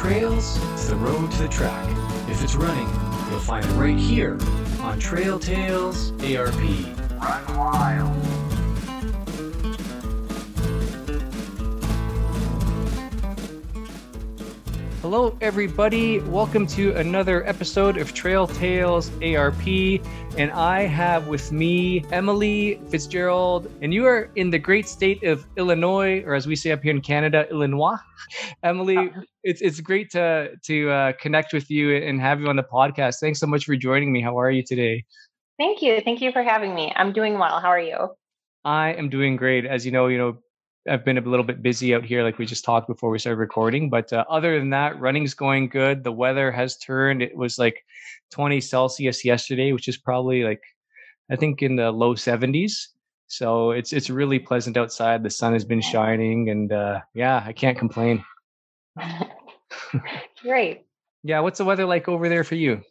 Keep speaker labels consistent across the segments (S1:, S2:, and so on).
S1: trails, the road to the track. If it's running, you'll find it right here on Trail Tales ARP.
S2: Run wild.
S3: Hello, everybody. Welcome to another episode of Trail Tales ARP. And I have with me Emily Fitzgerald, and you are in the great state of Illinois, or as we say up here in Canada, Illinois. Emily, it's it's great to to uh, connect with you and have you on the podcast. Thanks so much for joining me. How are you today?
S4: Thank you. Thank you for having me. I'm doing well. How are you?
S3: I am doing great. As you know, you know, I've been a little bit busy out here, like we just talked before we started recording. But uh, other than that, running's going good. The weather has turned. It was like 20 Celsius yesterday, which is probably like I think in the low 70s. So it's it's really pleasant outside. The sun has been shining, and uh, yeah, I can't complain.
S4: Great.
S3: Yeah, what's the weather like over there for you?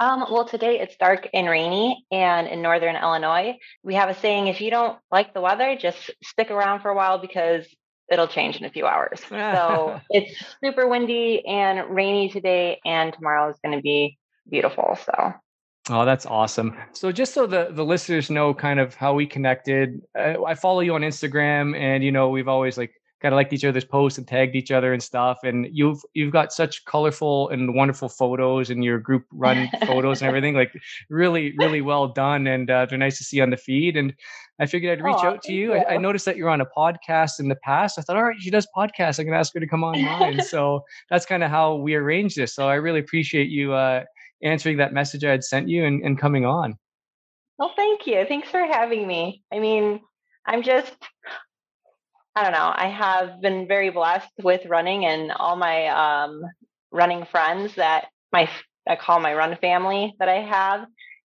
S4: Um, well, today it's dark and rainy, and in northern Illinois, we have a saying: if you don't like the weather, just stick around for a while because it'll change in a few hours. so it's super windy and rainy today, and tomorrow is going to be beautiful. So.
S3: Oh, that's awesome. So just so the, the listeners know kind of how we connected, uh, I follow you on Instagram and, you know, we've always like kind of liked each other's posts and tagged each other and stuff. And you've you've got such colorful and wonderful photos and your group run photos and everything. Like really, really well done. And uh, they're nice to see on the feed. And I figured I'd reach
S4: Aw,
S3: out to you.
S4: thank
S3: I, I noticed that you're on a podcast in the past. I thought, all right, she does podcasts. I can ask her to come on mine. so that's kind of how we arranged this. So I really appreciate you uh, answering that message I had sent you and, and coming on.
S4: Well, thank you. Thanks for having me. I mean, I'm just, I don't know. I have been very blessed with running and all my um, running friends that my I call my run family that I have,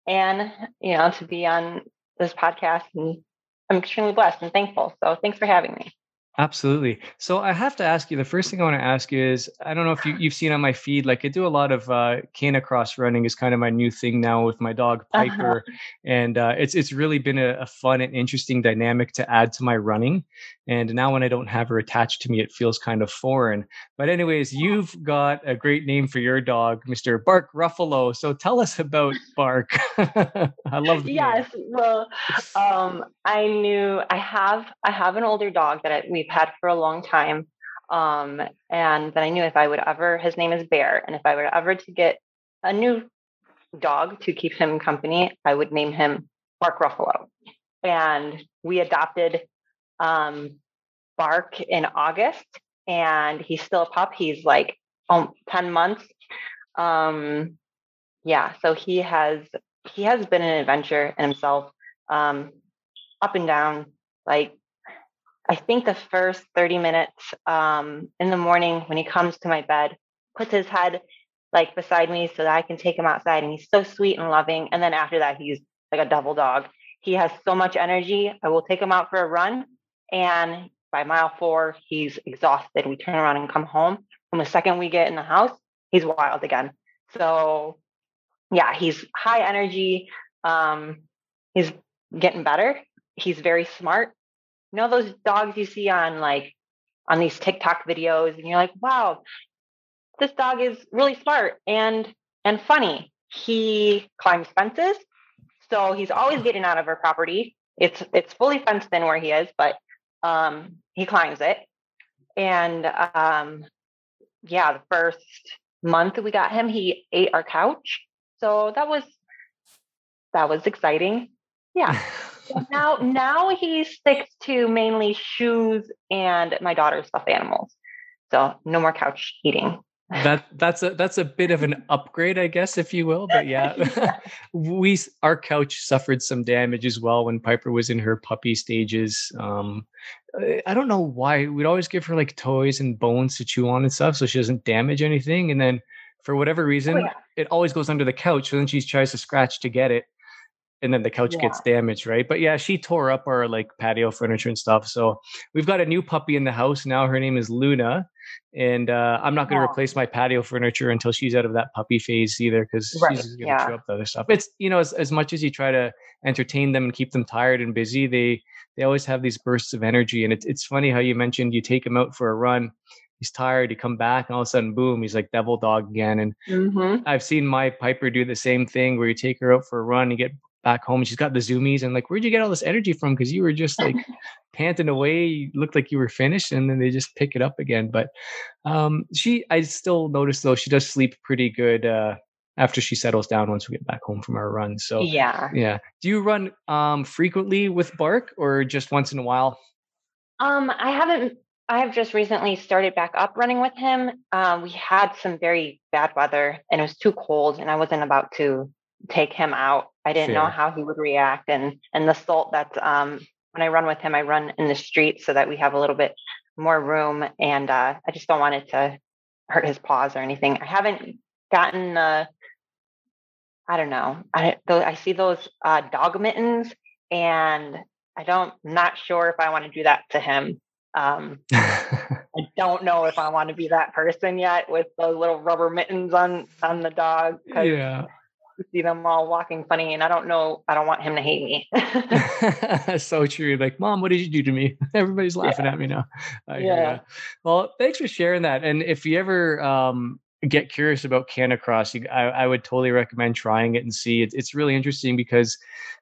S4: and you know, to be on this podcast, and I'm extremely blessed and thankful. So, thanks for having me.
S3: Absolutely. So I have to ask you, the first thing I want to ask you is, I don't know if you, you've seen on my feed, like I do a lot of uh, Canicross running is kind of my new thing now with my dog
S4: Uh-huh.
S3: Piper. And uh, it's, it's really been a, a fun and interesting dynamic to add to my running. And now when I don't have her attached to me, it feels kind of foreign. But anyways, you've got a great name for your dog, Mr. Bark Ruffalo. So tell us about Bark. I love the name.
S4: Yes. Well, um, I knew I have I have an older dog that I, we've had for a long time, um, and that I knew if I would ever his name is Bear, and if I were ever to get a new dog to keep him company, I would name him Bark Ruffalo. And we adopted um, Bark in August, and he's still a pup. He's like um, ten months. Um, yeah, so he has he has been an adventure in himself, um, up and down. Like, I think the first 30 minutes um, in the morning when he comes to my bed, puts his head like beside me so that I can take him outside. And he's so sweet and loving. And then after that, he's like a devil dog. He has so much energy. I will take him out for a run. And by mile four, he's exhausted. We turn around and come home. And the second we get in the house, he's wild again. So yeah, he's high energy. Um, he's getting better. He's very smart. You know those dogs you see on like on these TikTok videos, and you're like, wow, this dog is really smart and and funny. He climbs fences, so he's always getting out of our property. It's it's fully fenced in where he is, but um, he climbs it. And um, yeah, the first month we got him, he ate our couch. So that was that was exciting. Yeah. now now he sticks to mainly shoes and my daughter's stuffed animals. So no more couch eating.
S3: that that's a that's a bit of an upgrade i guess if you will but yeah we our couch suffered some damage as well when piper was in her puppy stages um i don't know why we'd always give her like toys and bones to chew on and stuff so she doesn't damage anything and then for whatever reason
S4: yeah.
S3: it always goes under the couch so then she tries to scratch to get it and then the couch
S4: Yeah.
S3: gets damaged right but yeah she tore up our like patio furniture and stuff so we've got a new puppy in the house now her name is luna and uh, i'm not going to
S4: Aw.
S3: replace my patio furniture until she's out of that puppy phase either because
S4: Right,
S3: she's going to
S4: yeah.
S3: chew up the other stuff it's you know as, as much as you try to entertain them and keep them tired and busy they they always have these bursts of energy and it's, it's funny how you mentioned you take them out for a run he's tired. He come back, and all of a sudden, boom, he's like devil dog again. And
S4: Mhm.
S3: I've seen my Piper do the same thing, where you take her out for a run, you get back home, and she's got the zoomies, and like, where'd you get all this energy from? Because you were just like panting away, you looked like you were finished, and then they just pick it up again. But um, she, I still notice though, she does sleep pretty good uh, after she settles down once we get back home from our run. So
S4: Yeah.
S3: yeah. Do you run um frequently with Bark or just once in a while?
S4: Um, I haven't. I have just recently started back up running with him. Um, we had some very bad weather, and it was too cold, and I wasn't about to take him out. I didn't know how he would react, and and the salt that's um when I run with him, I run in the street so that we have a little bit more room, and uh, I just don't want it to hurt his paws or anything. I haven't gotten the. I don't know. I I see those uh, dog mittens, and I don't. Not sure if I want to do that to him. Um, I don't know if I want to be that person yet with those little rubber mittens on on the dog
S3: yeah.
S4: See them all walking funny, and I don't know. I don't want him to hate me.
S3: so true. Like, mom, what did you do to me? Everybody's laughing at me now. I
S4: Yeah.
S3: Well, thanks for sharing that. And if you ever um, get curious about Canicross, you, I, I would totally recommend trying it and see. It's, it's really interesting because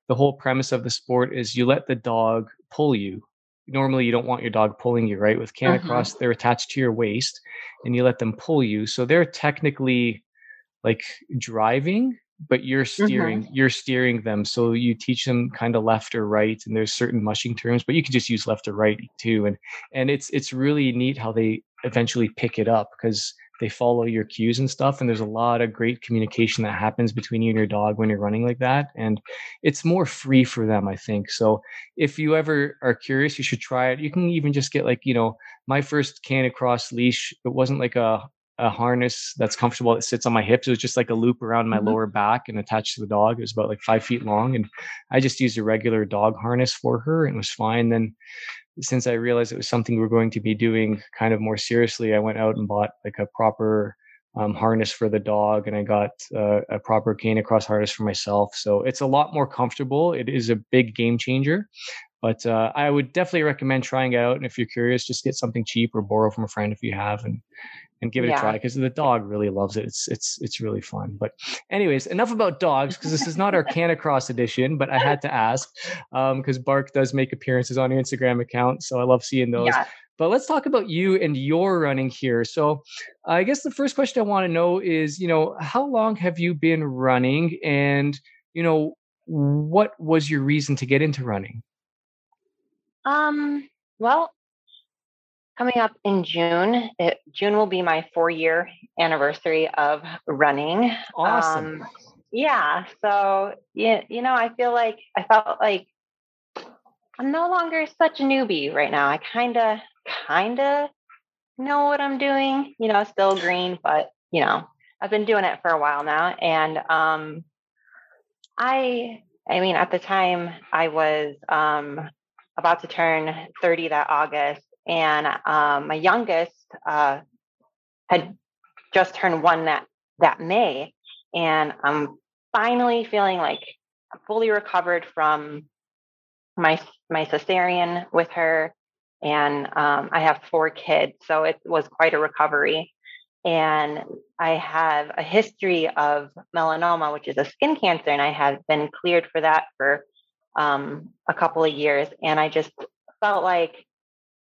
S3: the whole premise of the sport is you let the dog pull you. Normally, you don't want your dog pulling you, right? With Canicross, they're attached to your waist and you let them pull you. So they're technically like driving but you're mm-hmm. steering you're steering them so you teach them kind of left or right and there's certain mushing terms but you can just use left or right too and and it's it's really neat how they eventually pick it up because they follow your cues and stuff and there's a lot of great communication that happens between you and your dog when you're running like that and it's more free for them i think so if you ever are curious you should try it you can even just get like you know my first Canicross leash it wasn't like a a harness that's comfortable that sits on my hips. It was just like a loop around my
S4: Mhm.
S3: lower back and attached to the dog. It was about like five feet long. And I just used a regular dog harness for her and it was fine. Then since I realized it was something we are going to be doing kind of more seriously, I went out and bought like a proper um, harness for the dog and I got uh, a proper Canicross harness for myself. So it's a lot more comfortable. It is a big game changer. But uh, I would definitely recommend trying it out. And if you're curious, just get something cheap or borrow from a friend if you have, and and give it a try because the dog really loves it. It's it's it's really fun. But anyways, enough about dogs because this is not our Canicross edition. But I had to ask um, because Bark does make appearances on your Instagram account, so I love seeing those.
S4: yeah.
S3: But let's talk about you and your running here. So I guess the first question I want to know is, you know, how long have you been running, and you know, what was your reason to get into running?
S4: Um. Well, coming up in June, it, June will be my four year anniversary of running.
S3: Awesome.
S4: Um, yeah. So yeah, you know, I feel like I felt like I'm no longer such a newbie right now. I kind of, kind of know what I'm doing. You know, still green, but you know, I've been doing it for a while now, and um, I, I mean, at the time I was um about to turn 30 that August, and um, my youngest uh had just turned one that that May, and I'm finally feeling like fully recovered from my my cesarean with her, and um, I have four kids, so it was quite a recovery. And I have a history of melanoma, which is a skin cancer, and I have been cleared for that for um, a couple of years. And I just felt like,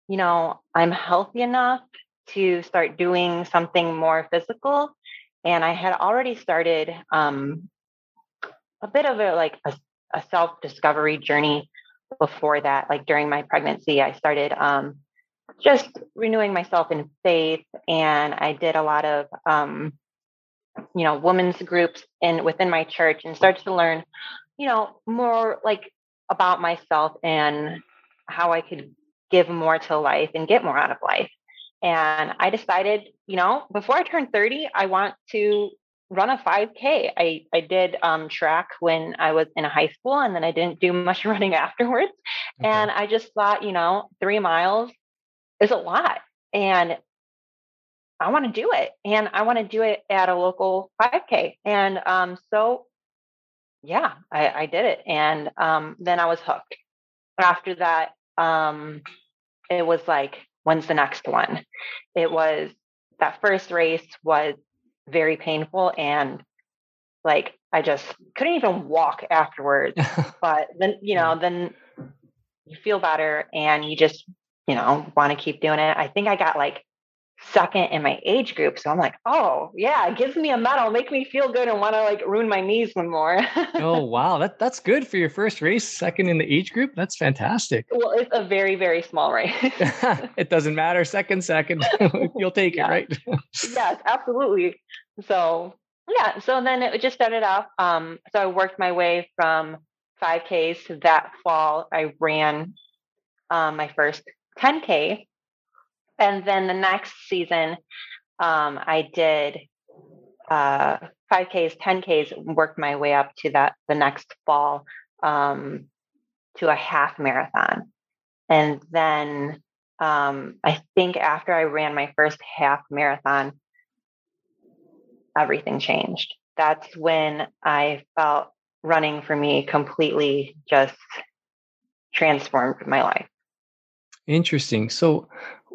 S4: you know, I'm healthy enough to start doing something more physical. And I had already started um, a bit of a like a, a self discovery journey before that. Like during my pregnancy, I started um, just renewing myself in faith, and I did a lot of um, you know women's groups in within my church, and started to learn, you know, more like about myself and how I could give more to life and get more out of life. And I decided, you know, before I turn 30, I want to run a 5K. I, I did um, track when I was in high school, and then I didn't do much running afterwards.
S3: Okay.
S4: And I just thought, you know, three miles is a lot. And I want to do it. And I want to do it at a local 5K. And um, so, yeah, I, I did it. And um, then I was hooked. After that, um, it was like when's the next one? It was that first race was very painful and like I just couldn't even walk afterwards. but then, you know, then you feel better and you just, you know, want to keep doing it. I think I got like second in my age group. So I'm like, oh yeah, it gives me a medal, make me feel good and want to like ruin my knees some more.
S3: oh wow, that that's good for your first race, second in the age group. That's fantastic.
S4: Well, it's a very, very small race.
S3: it doesn't matter. Second, second. You'll take
S4: yeah.
S3: it, right?
S4: yes, absolutely. So yeah, so then it just started off. Um, so I worked my way from 5Ks to that fall. I ran um, my first 10K and then the next season, um, I did uh, 5Ks, 10Ks, worked my way up to that the next fall um, to a half marathon. And then um, I think after I ran my first half marathon, everything changed. That's when I felt running for me completely just transformed my life.
S3: Interesting. So,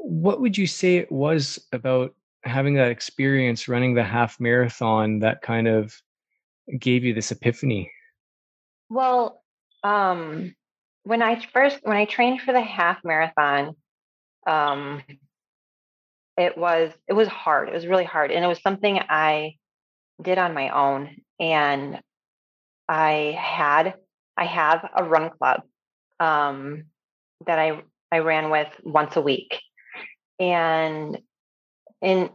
S3: what would you say it was about having that experience running the half marathon that kind of gave you this epiphany?
S4: Well, um, when I first when I trained for the half marathon, um, it was it was hard. It was really hard, and it was something I did on my own. And I had I have a run club um, that I I ran with once a week, and in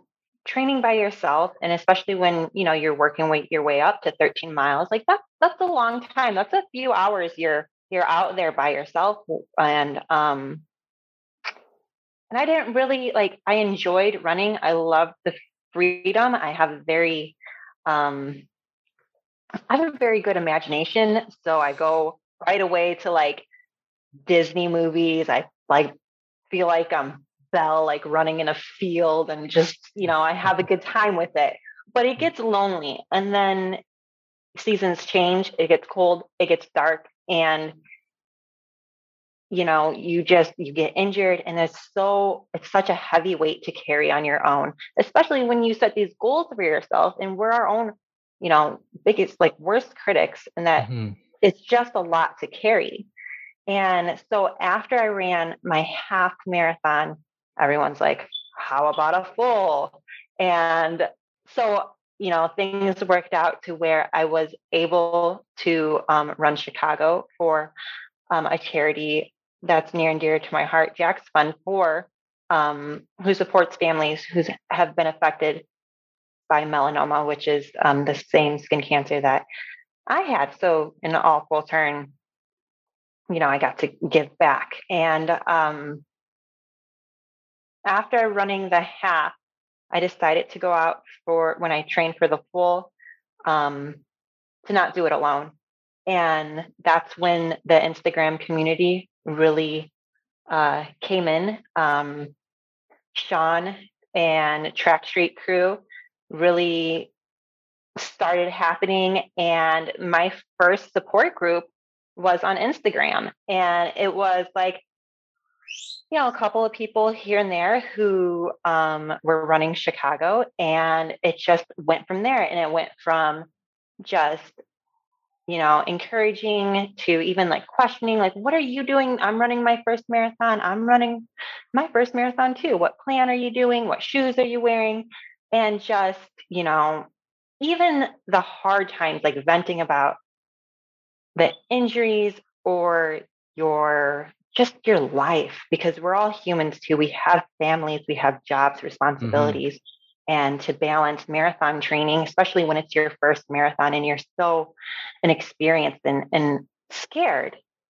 S4: training by yourself and especially when you know you're working way, your way up to 13 miles like that's that's a long time that's a few hours you're you're out there by yourself and um and i didn't really like i enjoyed running i loved the freedom i have a very um i have a very good imagination so i go right away to like disney movies i like feel like i'm Belle, like running in a field and just, you know, I have a good time with it. But it gets lonely. And then seasons change, it gets cold, it gets dark, and you know, you just you get injured and it's so it's such a heavy weight to carry on your own, especially when you set these goals for yourself and we're our own, you know, biggest like worst critics and that mm-hmm. it's just a lot to carry. And so after I ran my half marathon everyone's like, how about a full? And so, you know, things worked out to where I was able to um, run Chicago for um, a charity that's near and dear to my heart, Jack's Fund for, um, who supports families who have been affected by melanoma, which is um, the same skin cancer that I had. So, in all full turn, you know, I got to give back. And um, after running the half, I decided to go out for when I trained for the full um, to not do it alone. And that's when the Instagram community really uh, came in. Um, Sean and Track Street Crew really started happening. And my first support group was on Instagram. And it was like you know, a couple of people here and there who um, were running Chicago, and it just went from there. And it went from just, you know, encouraging to even like questioning, like, what are you doing? I'm running my first marathon. I'm running my first marathon too. What plan are you doing? What shoes are you wearing? And just, you know, even the hard times, like venting about the injuries or your just your life because we're all humans too. We have families, we have jobs, mm-hmm. responsibilities. Mm-hmm. And to balance marathon training, especially when it's your first marathon and you're so inexperienced and, and scared,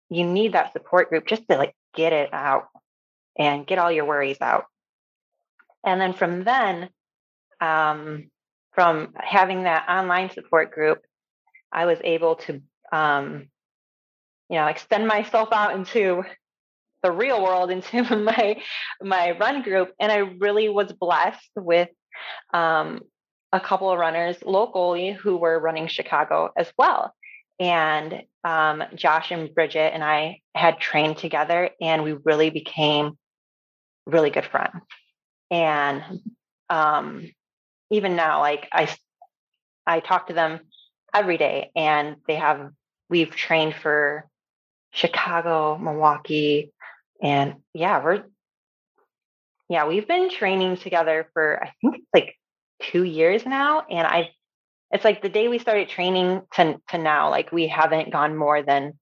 S4: you need that support group just to like get it out and get all your worries out. And then from then, um, from having that online support group, I was able to, um, you know, extend myself out into the real world into my my run group and i really was blessed with um, a couple of runners locally who were running chicago as well and um, josh and bridget and i had trained together and we really became really good friends. And um, even now, like I, I talk to them every day, and they have we've trained for Chicago, Milwaukee, and yeah, we're yeah, we've been training together for I think it's like two years now, and I've it's like the day we started training to to now, like we haven't gone more than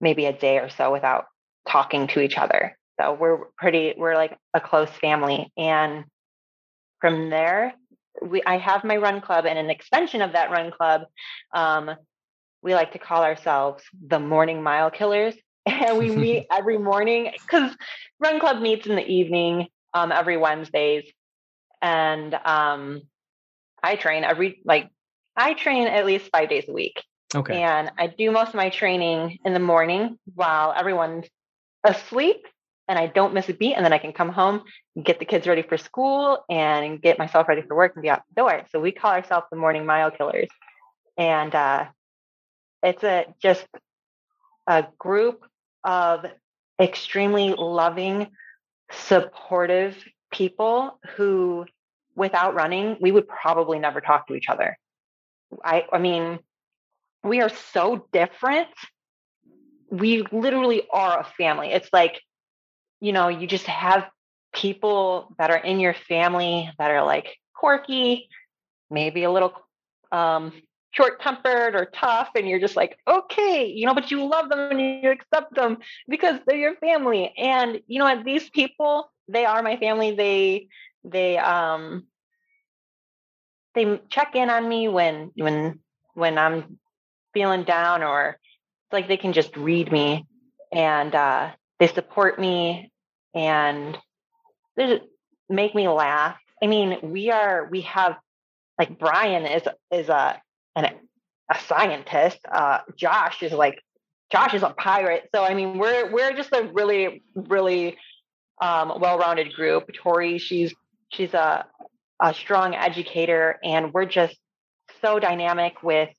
S4: maybe a day or so without talking to each other. So we're pretty we're like a close family, and from there, we I have my run club, and an extension of that run club. Um, we like to call ourselves the morning mile killers and we meet every morning because run club meets in the evening um, every wednesdays. And um, i train every like i train at least five days a week.
S3: Okay.
S4: and i do most of my training in the morning while everyone's asleep and i don't miss a beat and then i can come home get the kids ready for school and get myself ready for work and be out the door so we call ourselves the morning mile killers. And uh, it's a just a group of extremely loving, supportive people who, without running, we would probably never talk to each other. I, I mean, we are so different. We literally are a family. It's like, you know, you just have people that are in your family that are like quirky, maybe a little um, short tempered or tough and you're just like okay you know but you love them and you accept them because they're your family. And you know these people they are my family. They they um they check in on me when when when i'm feeling down or it's like they can just read me and uh they support me and they just make me laugh. I mean we are we have like brian is is a and a scientist. Uh, Josh is like Josh is a pirate. So I mean, we're we're just a really really um, well-rounded group. Tori, she's she's a a strong educator, and we're just so dynamic with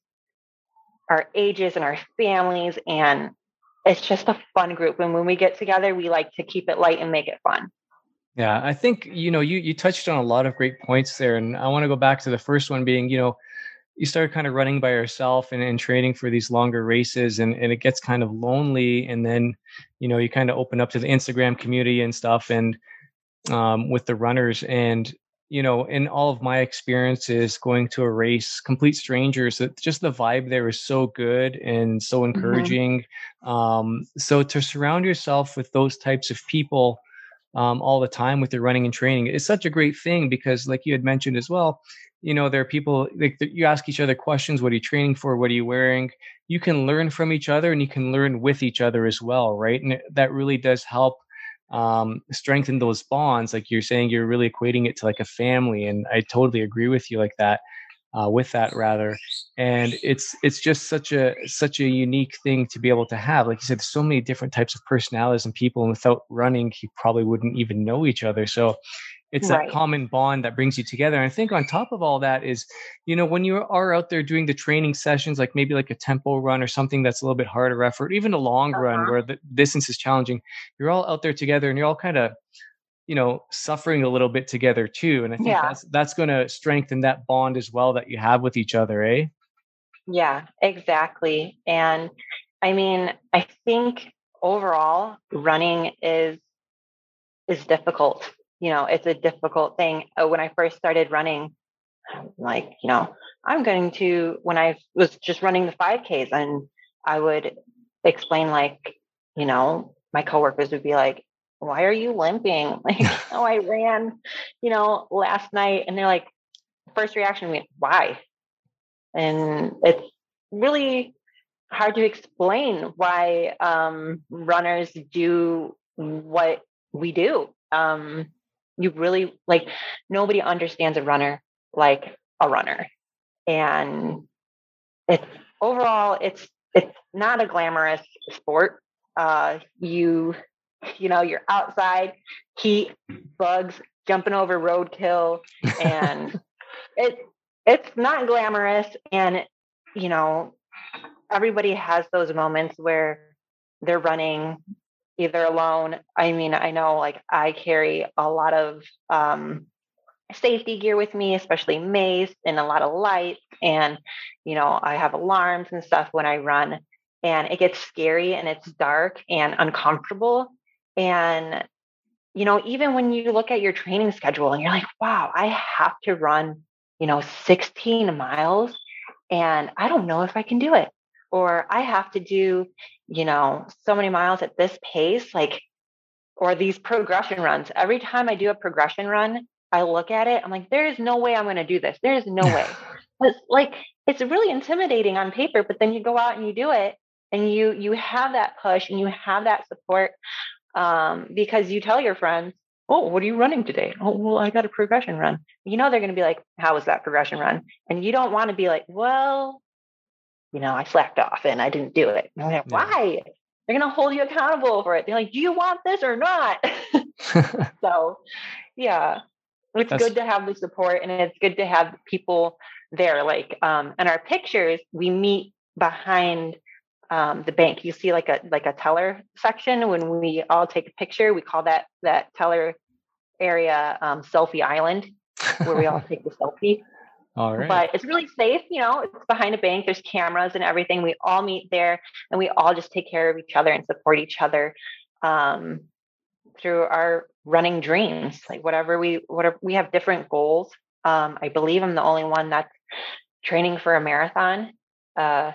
S4: our ages and our families, and it's just a fun group. And when we get together, we like to keep it light and make it fun.
S3: Yeah, I think you know you you touched on a lot of great points there, and I want to go back to the first one being you know you start kind of running by yourself and, and training for these longer races and, and it gets kind of lonely and then you know you kind of open up to the instagram community and stuff and um, with the runners and you know in all of my experiences going to a race complete strangers that just the vibe there is so good and so
S4: Mm-hmm.
S3: encouraging um, so to surround yourself with those types of people um, all the time with your running and training is such a great thing because like you had mentioned as well you know there are people like you ask each other questions what are you training for? What are you wearing? You can learn from each other and you can learn with each other as well right? And that really does help um, strengthen those bonds like you're saying you're really equating it to like a family and i totally agree with you like that uh, with that rather. And it's it's just such a such a unique thing to be able to have. Like you said so many different types of personalities and people and without running you probably wouldn't even know each other. So it's
S4: Right.
S3: that common bond that brings you together and i think on top of all that is you know when you are out there doing the training sessions like maybe like a tempo run or something that's a little bit harder effort even a long run
S4: Uh-huh.
S3: where the distance is challenging you're all out there together and you're all kind of you know suffering a little bit together too and i think
S4: Yeah.
S3: that's that's going to strengthen that bond as well that you have with each other eh
S4: Yeah, exactly. And I mean, I think overall running is is difficult. You know, it's a difficult thing. Uh, When I first started running, like, you know, I'm going to when I was just running the 5Ks and I would explain like, you know, my coworkers would be like, why are you limping? Like, oh, I ran, you know, last night. And they're like, first reaction, why? and it's really hard to explain why um, runners do what we do. Um, you really like nobody understands a runner like a runner, and it's overall it's it's not a glamorous sport. Uh, you you know you're outside, heat, bugs, jumping over roadkill, and it it's not glamorous and you know everybody has those moments where they're running either alone. I mean, I know like I carry a lot of um, safety gear with me, especially mace and a lot of lights. And, you know, I have alarms and stuff when I run. And it gets scary and it's dark and uncomfortable. And, you know, even when you look at your training schedule and you're like, wow, I have to run, you know, 16 miles and I don't know if I can do it. Or I have to do, you know, so many miles at this pace, like, or these progression runs. Every time I do a progression run, I look at it, I'm like, there is no way I'm going to do this. There is no way. But like, it's really intimidating on paper, but then you go out and you do it and you you have that push and you have that support um, because you tell your friends, oh, what are you running today? Oh, well, I got a progression run. You know, they're going to be like, how was that progression run? And you don't want to be like, well, you know, I slacked off and I didn't do it. Like, Why? They're going to hold you accountable for it. They're like, do you want this or not? so, yeah, it's
S3: That's-
S4: good to have the support and it's good to have people there. Like, um, in our pictures, we meet behind um, the bank. You see like a like a teller section when we all take a picture. We call that that teller area um, selfie island, where we all take the selfie
S3: All right.
S4: but it's really safe you know it's behind a bank there's cameras and everything we all meet there and we all just take care of each other and support each other um, through our running dreams like whatever we whatever we have different goals um, i believe i'm the only one that's training for a marathon uh,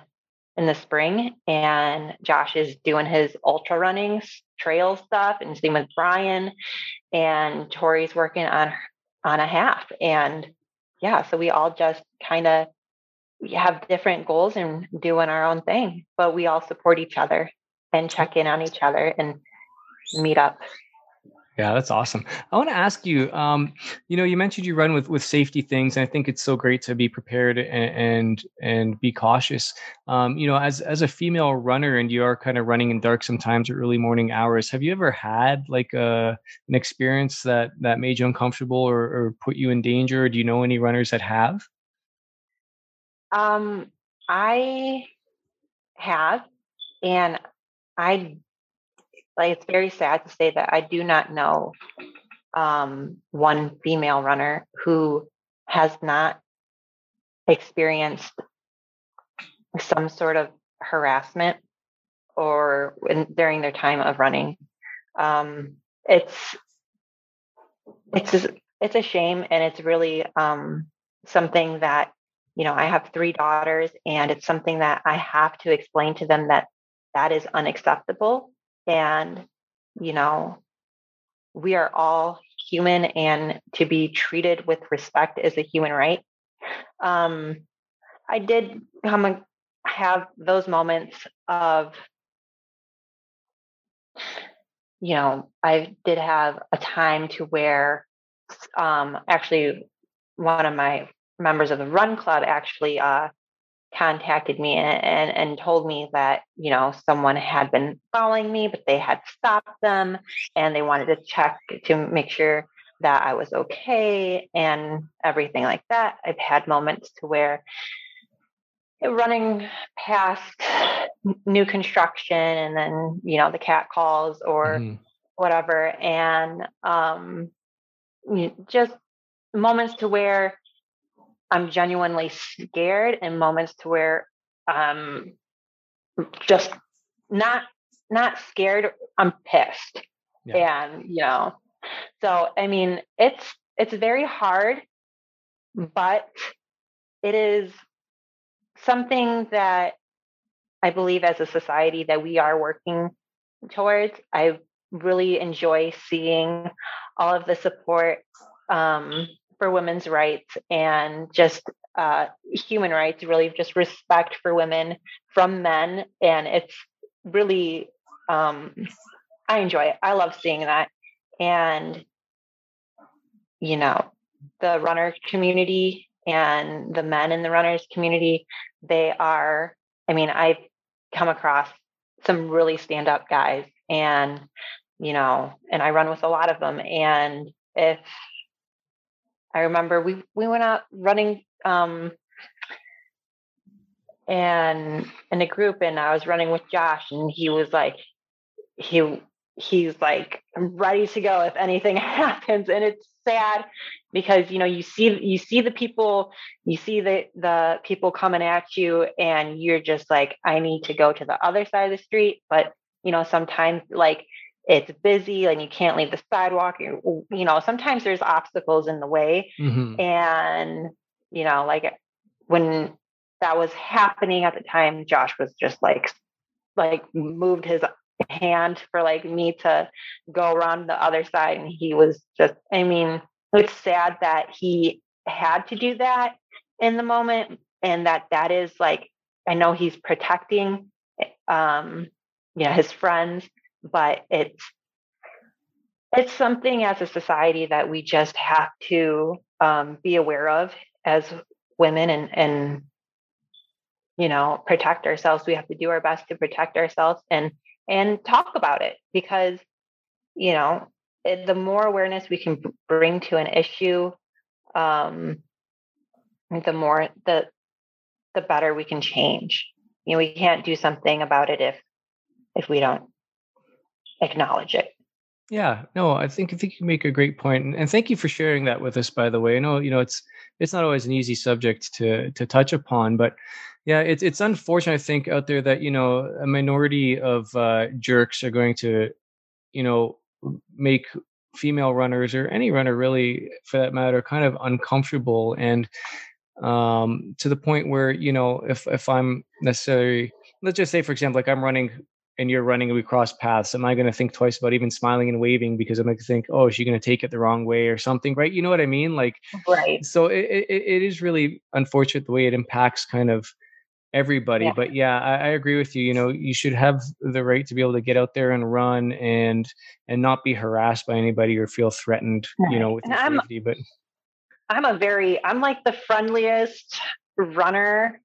S4: in the spring and josh is doing his ultra running trail stuff and same with brian and tori's working on on a half and yeah, so we all just kind of have different goals and doing our own thing, but we all support each other and check in on each other and meet up.
S3: Yeah, that's awesome. I want to ask you, um, you know, you mentioned you run with with safety things, and I think it's so great to be prepared and and, and be cautious. Um, you know, as as a female runner, and you are kind of running in dark sometimes or early morning hours. Have you ever had like a an experience that that made you uncomfortable or, or put you in danger? Do you know any runners that have?
S4: Um, I have, and I like it's very sad to say that I do not know um, one female runner who has not experienced some sort of harassment or in, during their time of running. Um, it's it's it's a shame, and it's really um, something that you know. I have three daughters, and it's something that I have to explain to them that that is unacceptable, and you know, we are all human, and to be treated with respect is a human right. Um, I did come and have those moments of you know, I did have a time to where um, actually one of my members of the run club actually uh, contacted me and, and, and told me that, you know, someone had been following me, but they had stopped them and they wanted to check to make sure that I was okay and everything like that. I've had moments to where running past new construction and then, you know, the cat calls or
S3: Mhm.
S4: whatever and um just moments to where i'm genuinely scared in moments to where um just not not scared i'm pissed
S3: Yeah.
S4: and you know so i mean it's it's very hard but it is something that i believe as a society that we are working towards i really enjoy seeing all of the support um, for women's rights and just uh, human rights, really just respect for women from men. And it's really, um, I enjoy it. I love seeing that. And, you know, the runner community and the men in the runners community, they are, I mean, I've come across some really stand up guys and you know, and I run with a lot of them. And if I remember we we went out running um and in a group and I was running with Josh and he was like he he's like I'm ready to go if anything happens and it's sad because you know you see you see the people you see the the people coming at you and you're just like i need to go to the other side of the street but you know sometimes like it's busy and you can't leave the sidewalk you, you know sometimes there's obstacles in the way
S3: Mhm.
S4: and you know like when that was happening at the time josh was just like like moved his hand for like me to go around the other side and he was just i mean it's sad that he had to do that in the moment and that that is like i know he's protecting um you know his friends but it's it's something as a society that we just have to um, be aware of as women and and you know protect ourselves. We have to do our best to protect ourselves and and talk about it because you know it, the more awareness we can bring to an issue um the more the the better we can change. You know we can't do something about it if if we don't acknowledge it
S3: Yeah, no, I think I think you make a great point, and, and thank you for sharing that with us. By the way, I know you know it's it's not always an easy subject to to touch upon, but yeah, it's it's unfortunate. I think out there that you know a minority of uh, jerks are going to you know make female runners or any runner really for that matter kind of uncomfortable and um to the point where you know if if i'm necessarily let's just say for example like i'm running and you're running and we cross paths, am I going to think twice about even smiling and waving because I'm going to think, oh, is she going to take it the wrong way or something, right? You know what I mean? Like,
S4: right
S3: so it, it, it is really unfortunate the way it impacts kind of everybody.
S4: Yeah.
S3: But yeah, I, I agree with you. You know, you should have the right to be able to get out there and run and and not be harassed by anybody or feel threatened. You know, with safety. But
S4: I'm a very, I'm like the friendliest runner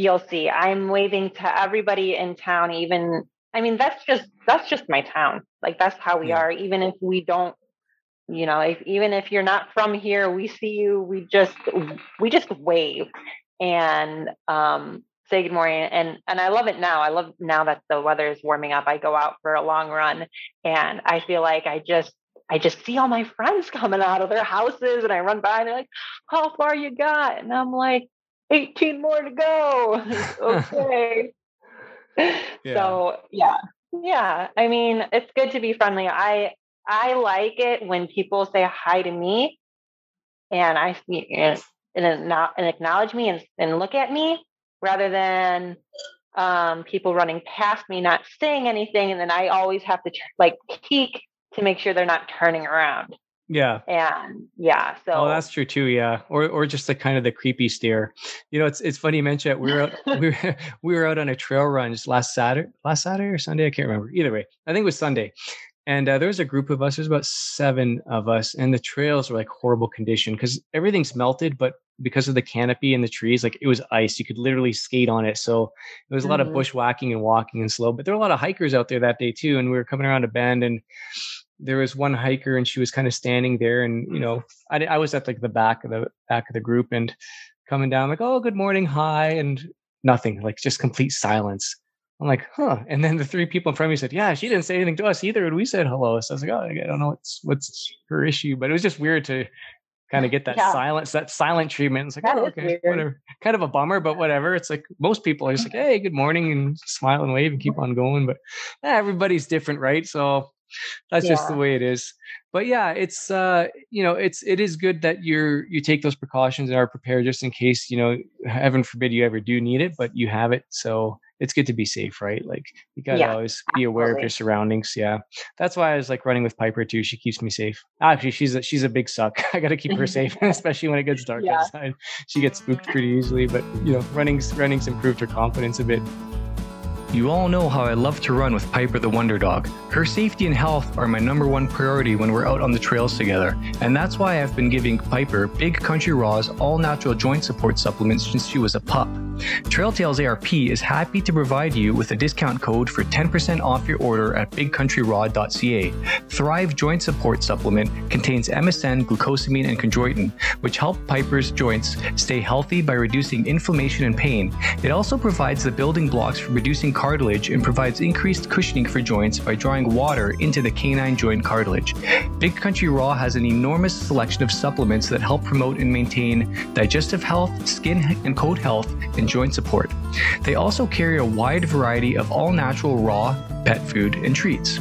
S4: you'll see. I'm waving to everybody in town, even, I mean, that's just, that's just my town. Like that's how we
S3: Yeah.
S4: are. Even if we don't, you know, if, even if you're not from here, we see you, we just, we just wave and, um, say good morning. And, and I love it now. I love now that the weather is warming up. I go out for a long run and I feel like I just, I just see all my friends coming out of their houses and I run by and they're like, how far you got? And I'm like, 18 more to go. okay. So yeah. Yeah. I mean, it's good to be friendly. I I like it when people say hi to me and I and, and, and acknowledge me and, and look at me rather than um, people running past me, not saying anything. And then I always have to like peek to make sure they're not turning around.
S3: Yeah.
S4: And yeah, so
S3: Oh, that's true too. Yeah, or or just the kind of the creepy stare. You know, it's it's funny you mention it. We were out, we were we were out on a trail run just last Saturday, last Saturday or Sunday. I can't remember. Either way, I think it was Sunday. And uh, there was a group of us. There's about seven of us, and the trails were like horrible condition because everything's melted, but because of the canopy and the trees, like it was ice. You could literally skate on it. So it was a lot of
S4: Mhm.
S3: bushwhacking and walking and slow. But there were a lot of hikers out there that day too. And we were coming around a bend, and there was one hiker, and she was kind of standing there, and you mm-hmm. know, I, I was at like the back of the back of the group and coming down like, oh, good morning, hi, and nothing, like just complete silence. I'm like, huh. And then the three people in front of me said, yeah, she didn't say anything to us either, and we said hello. So I was like, oh, I don't know what's what's her issue, but it was just weird to kind of get that
S4: Yeah.
S3: silence, that silent treatment. It's like,
S4: That
S3: oh, okay, whatever. Kind of a bummer, but whatever. It's like most people are just like, hey, good morning, and smile and wave and keep mm-hmm. on going. But yeah, everybody's different, right? So that's just the way it is. But yeah it's uh you know it's it is good that you're you take those precautions and are prepared just in case you know heaven forbid you ever do need it but you have it so it's good to be safe right? Like you gotta
S4: Yeah,
S3: always be aware of your surroundings yeah. That's why i was like running with piper too she keeps me safe. Actually she's a she's a big suck i gotta keep her safe especially when it gets dark
S4: Yeah.
S3: outside. She gets spooked pretty easily but you know running's running's improved her confidence a bit
S1: You all know how I love to run with Piper the Wonder Dog. Her safety and health are my number one priority when we're out on the trails together, and that's why I've been giving Piper Big Country Raw's all natural joint support supplements since she was a pup. Trail Tales ARP is happy to provide you with a discount code for 10% off your order at bigcountryraw.ca. Thrive Joint Support Supplement contains MSM, glucosamine, and chondroitin, which help Piper's joints stay healthy by reducing inflammation and pain. It also provides the building blocks for reducing cartilage and provides increased cushioning for joints by drawing water into the canine joint cartilage. Big Country Raw has an enormous selection of supplements that help promote and maintain digestive health, skin and coat health, and joint support. They also carry a wide variety of all natural raw pet food, and treats.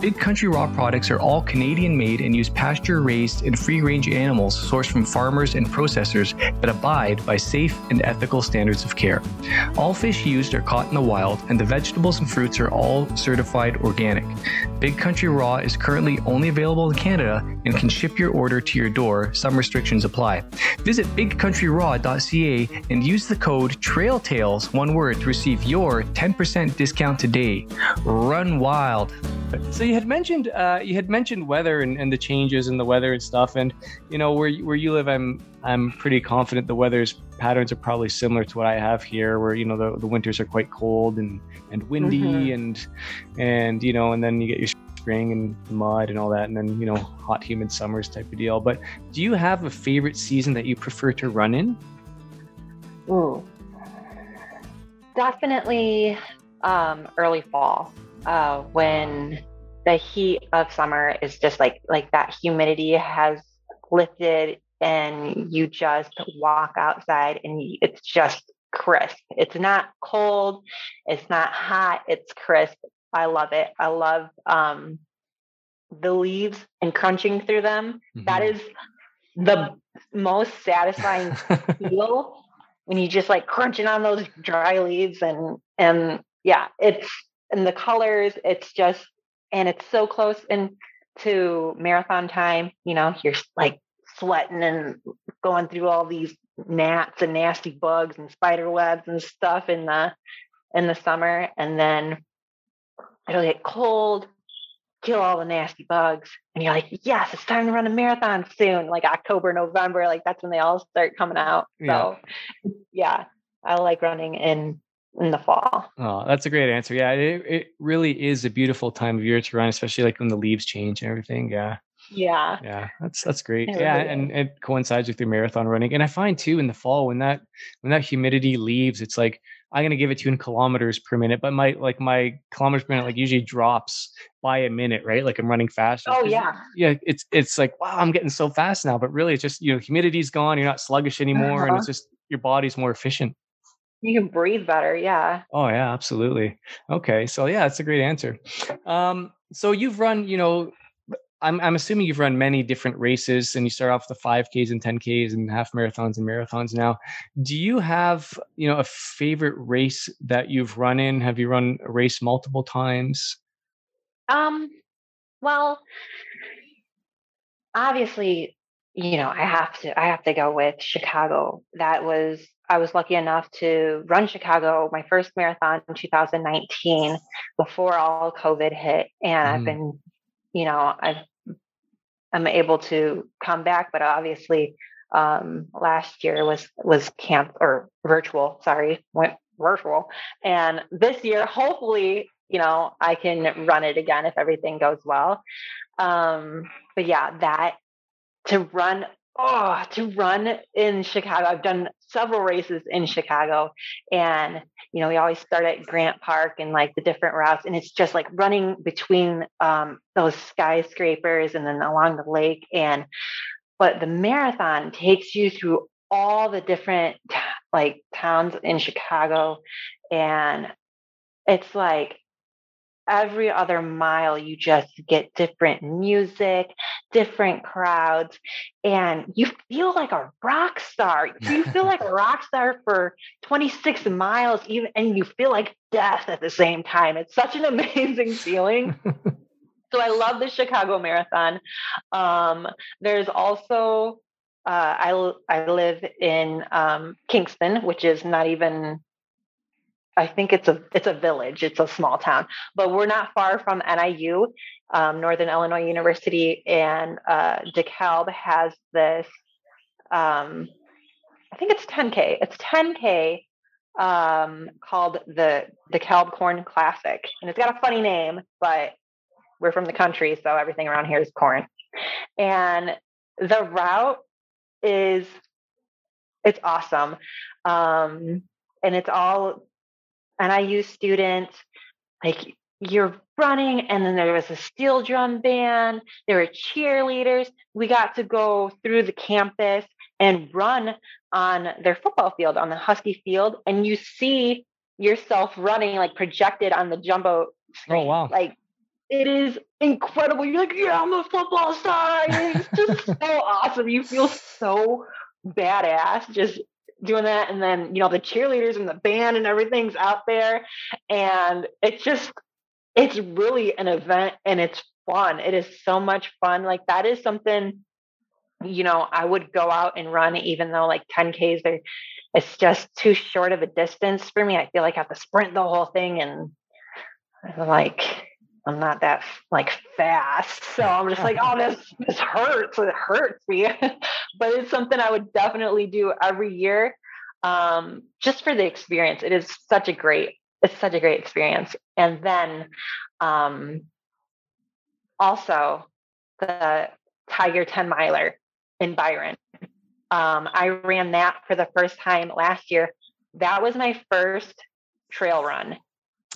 S1: Big Country Raw products are all Canadian made and use pasture raised and free range animals sourced from farmers and processors that abide by safe and ethical standards of care. All fish used are caught in the wild, and the vegetables and fruits are all certified organic. Big Country Raw is currently only available in Canada and can ship your order to your door. Some restrictions apply. Visit bigcountryraw.ca and use the code TRAILTAILS, one word, to receive your 10% discount today run wild.
S3: So you had mentioned uh, you had mentioned weather and, and the changes in the weather and stuff, and you know where where you live, I'm I'm pretty confident the weather's patterns are probably similar to what I have here, where you know the, the winters are quite cold and and windy mm-hmm. and and you know and then you get your spring and mud and all that, and then you know hot humid summers type of deal. But do you have a favorite season that you prefer to run in?
S4: Ooh, definitely um, early fall uh, when the heat of summer is just like like that humidity has lifted and you just walk outside and it's just crisp. It's not cold, it's not hot, it's crisp. I love it. I love um, the leaves and crunching through them. Mm-hmm. That is the most satisfying feel when you just like crunching on those dry leaves and and yeah, it's and the colors, it's just and it's so close and into marathon time, you know, you're like sweating and going through all these gnats and nasty bugs and spider webs and stuff in the in the summer and then it'll get cold kill all the nasty bugs and you're like yes it's time to run a marathon soon like october november like that's when they all start coming out so yeah, yeah i like running in in the fall.
S3: Oh, that's a great answer. Yeah, it, it really is a beautiful time of year to run, especially like when the leaves change and everything. Yeah.
S4: Yeah.
S3: Yeah. That's that's great. It yeah. Really and it coincides with your marathon running. And I find too in the fall when that when that humidity leaves, it's like I'm gonna give it to you in kilometers per minute, but my like my kilometers per minute like usually drops by a minute, right? Like I'm running faster.
S4: Oh yeah.
S3: Yeah. It's it's like, wow, I'm getting so fast now. But really it's just, you know, humidity's gone, you're not sluggish anymore, uh-huh. and it's just your body's more efficient.
S4: You can breathe better. Yeah.
S3: Oh yeah, absolutely. Okay. So yeah, that's a great answer. Um, so you've run, you know, I'm I'm assuming you've run many different races and you start off the 5Ks and 10Ks and half marathons and marathons now. Do you have, you know, a favorite race that you've run in? Have you run a race multiple times?
S4: Um, well, obviously, you know, I have to I have to go with Chicago. That was I was lucky enough to run Chicago, my first marathon in 2019 before all COVID hit. And mm. I've been, you know, I've, I'm able to come back, but obviously um, last year was, was camp or virtual, sorry, went virtual. And this year, hopefully, you know, I can run it again if everything goes well. Um, but yeah, that to run oh to run in chicago. I've done several races in chicago and you know we always start at grant park and like the different routes and it's just like running between um, those skyscrapers and then along the lake and but the marathon takes you through all the different like towns in chicago and it's like every other mile you just get different music different crowds and you feel like a rock star. You feel like a rock star for 26 miles even and you feel like death at the same time. It's such an amazing feeling. So i love the chicago marathon. Um, there's also uh, I, I live in um, Kingston, which is not even I think it's a it's a village. It's a small town, but we're not far from NIU, um, Northern Illinois University, and uh, DeKalb has this. Um, I think it's 10k. It's 10k um, called the DeKalb Corn Classic, and it's got a funny name, but we're from the country, so everything around here is corn. And the route is it's awesome, um, and it's all. And I use students like you're running and then there was a steel drum band there were cheerleaders we got to go through the campus and run on their football field on the husky field and you see yourself running like projected on the jumbo oh, screen.
S3: Oh wow.
S4: like it is incredible you're like yeah i'm a football star it's just so awesome you feel so badass just doing that and then you know the cheerleaders and the band and everything's out there and it's just it's really an event and it's fun. It is so much fun. Like that is something, you know, I would go out and run even though like 10Ks are it's just too short of a distance for me. I feel like I have to sprint the whole thing and like I'm not that like fast. So I'm just like, oh, this this hurts. It hurts me. but it's something I would definitely do every year. Um, just for the experience. It is such a great it's such a great experience. And then um, also the Tiger 10 miler in Byron. Um, I ran that for the first time last year. That was my first trail run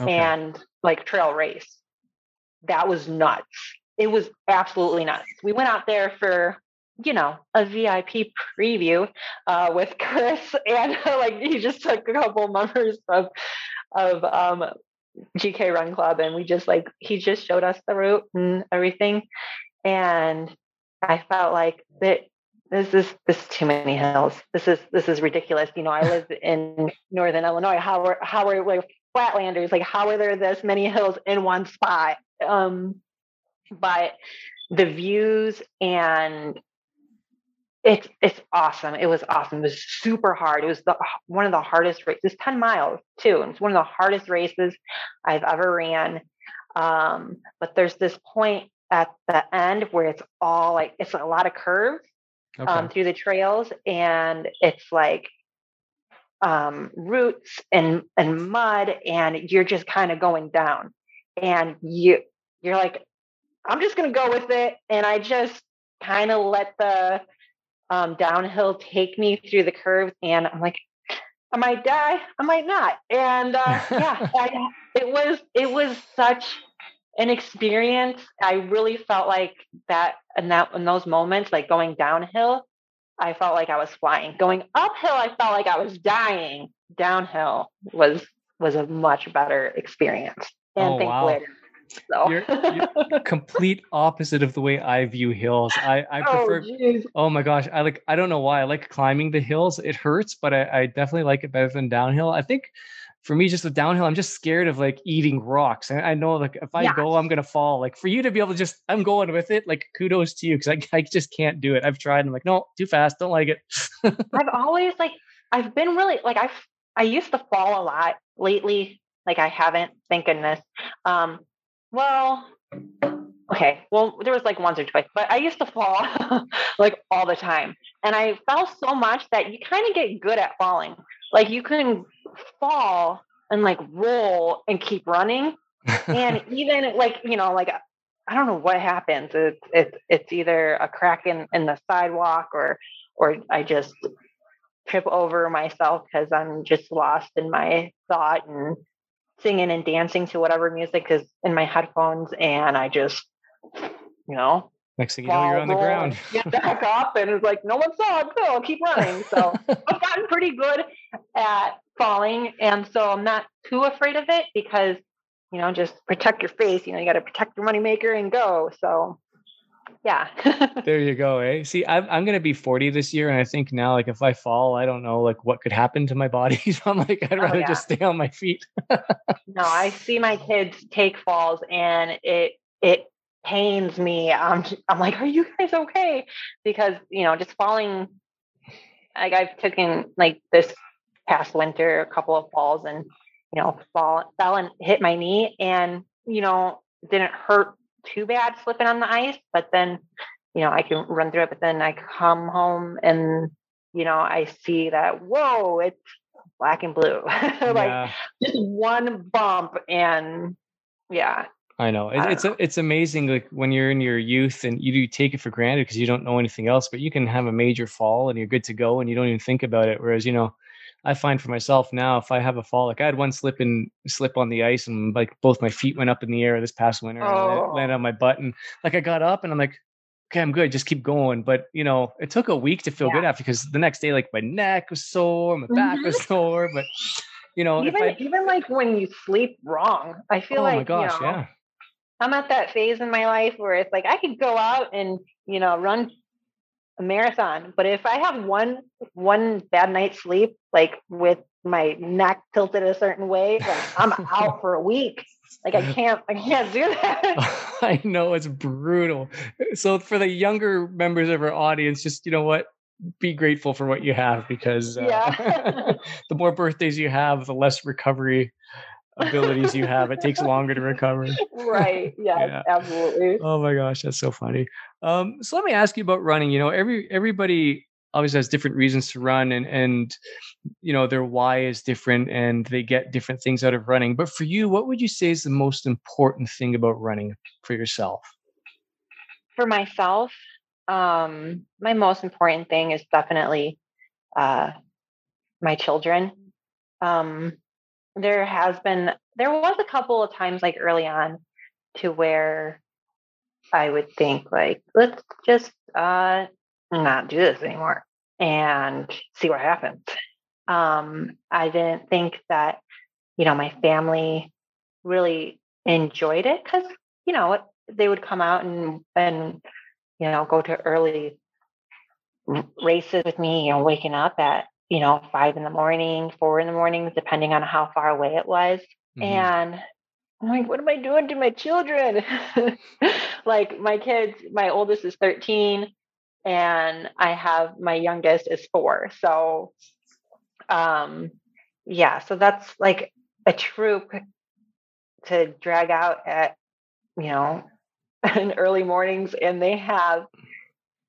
S4: okay. and like trail race. That was nuts. It was absolutely nuts. We went out there for you know, a VIP preview uh, with Chris, and like he just took a couple members of of um, GK Run Club, and we just like he just showed us the route and everything, and I felt like that this is this is too many hills. This is this is ridiculous. You know, I live in northern Illinois. How are how are like flatlanders? Like how are there this many hills in one spot? Um, but the views and it's it's awesome. It was awesome. It was super hard. It was the one of the hardest races. 10 miles too. It's one of the hardest races I've ever ran. Um, but there's this point at the end where it's all like it's a lot of curves um, okay. um, through the trails, and it's like um, roots and and mud, and you're just kind of going down, and you you're like, I'm just gonna go with it, and I just kind of let the um, downhill take me through the curves, and I'm like, I might die, I might not, and uh, yeah, I, it was it was such an experience. I really felt like that, and that in those moments, like going downhill, I felt like I was flying. Going uphill, I felt like I was dying. Downhill was was a much better experience, and oh, thankfully wow. So.
S3: you're, you're complete opposite of the way I view hills. I, I oh, prefer. Oh, oh, my gosh, I like. I don't know why I like climbing the hills. It hurts, but I, I definitely like it better than downhill. I think for me, just with downhill, I'm just scared of like eating rocks. And I know like if I yeah. go, I'm gonna fall. Like for you to be able to just, I'm going with it. Like kudos to you because I, I just can't do it. I've tried. I'm like, no, too fast. Don't like it.
S4: I've always like, I've been really like I've I used to fall a lot lately. Like I haven't, thank goodness. Um, well, okay. Well, there was like once or twice, but I used to fall like all the time. And I fell so much that you kind of get good at falling. Like you can fall and like roll and keep running. and even like, you know, like I don't know what happens. It's it's it's either a crack in, in the sidewalk or or I just trip over myself because I'm just lost in my thought and singing and dancing to whatever music is in my headphones, and I just, you know,
S3: next thing you know, you're on the ground.
S4: get back up, and it's like no one saw it. So I'll keep running. So I've gotten pretty good at falling, and so I'm not too afraid of it because you know, just protect your face. You know, you got to protect your moneymaker and go. So yeah.
S3: there you go. Eh? See, I'm I'm gonna be 40 this year, and I think now, like, if I fall, I don't know, like, what could happen to my body. So I'm like, I'd oh, rather oh, yeah. just stay on my feet.
S4: no, I see my kids take falls, and it it pains me. I'm I'm like, are you guys okay? Because you know, just falling. Like I've taken like this past winter a couple of falls, and you know, fall fell and hit my knee, and you know, didn't hurt too bad slipping on the ice, but then, you know, I can run through it. But then I come home and, you know, I see that, whoa, it's, black and blue. like yeah. just one bump and yeah.
S3: I know I it's know. it's amazing. Like when you're in your youth and you do take it for granted because you don't know anything else, but you can have a major fall and you're good to go and you don't even think about it. Whereas you know, I find for myself now, if I have a fall, like I had one slip and slip on the ice and like both my feet went up in the air this past winter oh. and I landed on my butt and like I got up and I'm like, okay, I'm good, just keep going. But you know, it took a week to feel yeah. good after because the next day, like my neck was sore, my back mm-hmm. was sore, but you know,
S4: even
S3: I,
S4: even like when you sleep wrong, I feel like
S3: oh
S4: like
S3: my gosh,
S4: you know,
S3: yeah.
S4: I'm at that phase in my life where it's like I could go out and you know run a marathon, but if I have one one bad night's sleep, like with my neck tilted a certain way, like I'm out for a week. Like I can't, I can't do that.
S3: I know it's brutal. So for the younger members of our audience, just you know what, be grateful for what you have because uh, yeah. the more birthdays you have, the less recovery abilities you have. It takes longer to recover.
S4: Right. Yes, yeah. Absolutely.
S3: Oh my gosh, that's so funny. Um, so let me ask you about running. You know, every everybody obviously has different reasons to run, and and you know their why is different, and they get different things out of running. But for you, what would you say is the most important thing about running for yourself?
S4: For myself, um, my most important thing is definitely uh, my children. Um, there has been there was a couple of times like early on to where I would think like let's just uh not do this anymore and see what happens. Um I didn't think that you know my family really enjoyed it cuz you know they would come out and and you know go to early races with me you know waking up at you know, five in the morning, four in the morning, depending on how far away it was. Mm-hmm. And I'm like, what am I doing to my children? like my kids, my oldest is 13 and I have my youngest is four. So um yeah, so that's like a troop to drag out at, you know, in early mornings and they have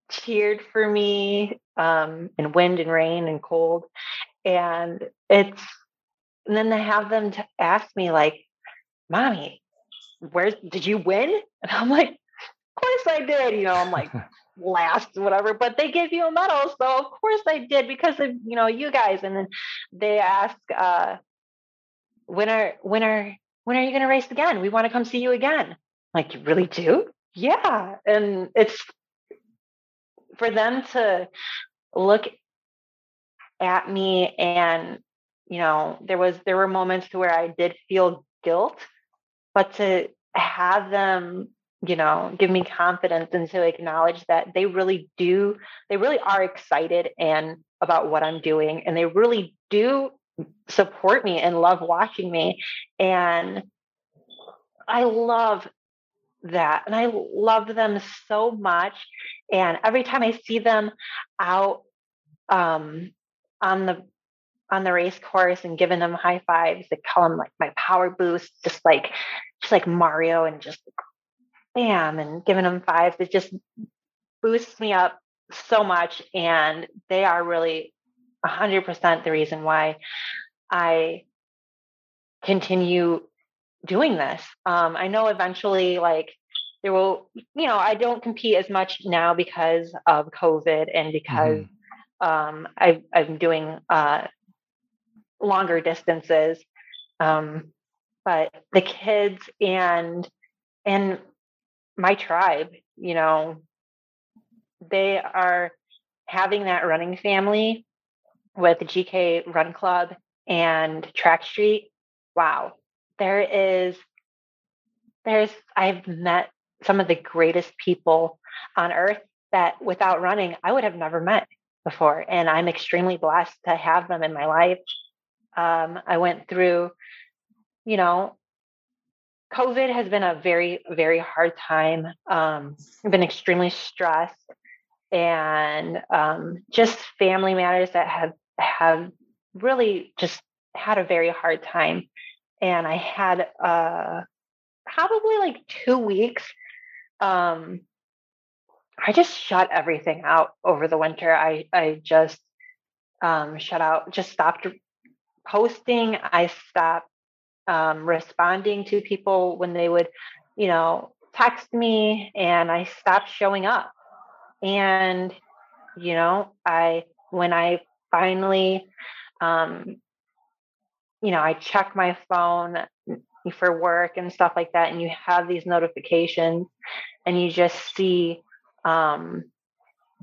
S4: cheered for me um, in wind and rain and cold. And it's, and then they have them to ask me, like, Mommy, where did you win? And I'm like, Of course I did. You know, I'm like, last, whatever, but they give you a medal. So of course I did because of, you know, you guys. And then they ask, uh, when are, when are, when are you going to race again? We want to come see you again. like, you really do? Yeah. And it's for them to look at me and you know there was there were moments to where i did feel guilt but to have them you know give me confidence and to acknowledge that they really do they really are excited and about what i'm doing and they really do support me and love watching me and i love that and i love them so much and every time i see them out um, on the on the race course and giving them high fives they call them like my power boost just like just like mario and just bam and giving them fives it just boosts me up so much and they are really 100% the reason why i continue doing this. Um, I know eventually, like, there will, you know, I don't compete as much now because of COVID and because mm-hmm. Um, I, I'm doing uh, longer distances. Um, but the kids and and my tribe, you know, they are having that running family with GK Run Club and Track Street. Wow, there is there's I've met some of the greatest people on earth that without running I would have never met before and I'm extremely blessed to have them in my life. Um, I went through you know COVID has been a very very hard time. Um, I've been extremely stressed and um, just family matters that have have really just had a very hard time and I had uh, probably like two weeks. Um, I just shut everything out over the winter. I I just um, shut out, just stopped posting. I stopped um, responding to people when they would, you know, text me and I stopped showing up. And, you know, I, when I finally, um, you know, I check my phone for work and stuff like that, and you have these notifications and you just see um,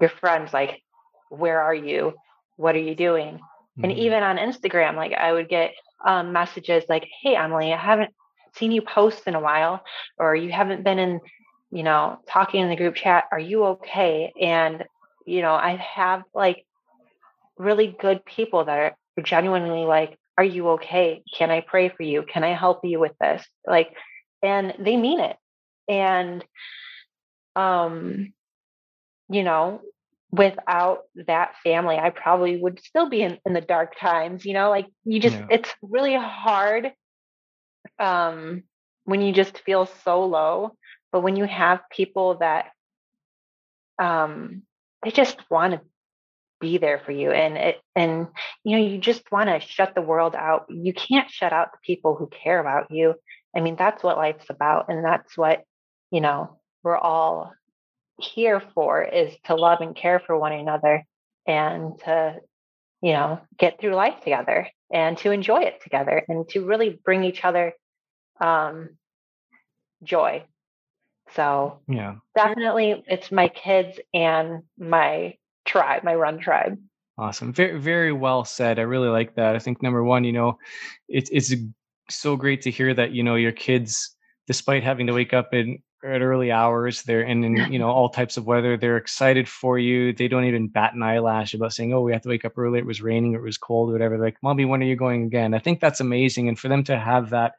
S4: your friends like, where are you? What are you doing? Mm-hmm. And even on Instagram, like I would get um, messages like, hey, Emily, I haven't seen you post in a while, or you haven't been in, you know, talking in the group chat. Are you okay? And, you know, I have like really good people that are genuinely like, are you okay? Can I pray for you? Can I help you with this? Like, and they mean it. And, um, you know, without that family, I probably would still be in, in the dark times, you know, like you just, yeah. it's really hard um, when you just feel so low. But when you have people that um, they just want to be there for you and it and you know you just want to shut the world out you can't shut out the people who care about you i mean that's what life's about and that's what you know we're all here for is to love and care for one another and to you know get through life together and to enjoy it together and to really bring each other um, joy. So
S3: yeah,
S4: definitely it's my kids and my tribe, my run tribe.
S3: Awesome. Very, very well said. I really like that. I think number one, you know, it's it's so great to hear that, you know, your kids, despite having to wake up in at early hours, they're in, in you know, all types of weather, they're excited for you. They don't even bat an eyelash about saying, Oh, we have to wake up early, it was raining, it was cold, or whatever. They're like, Mommy, when are you going again? I think that's amazing. And for them to have that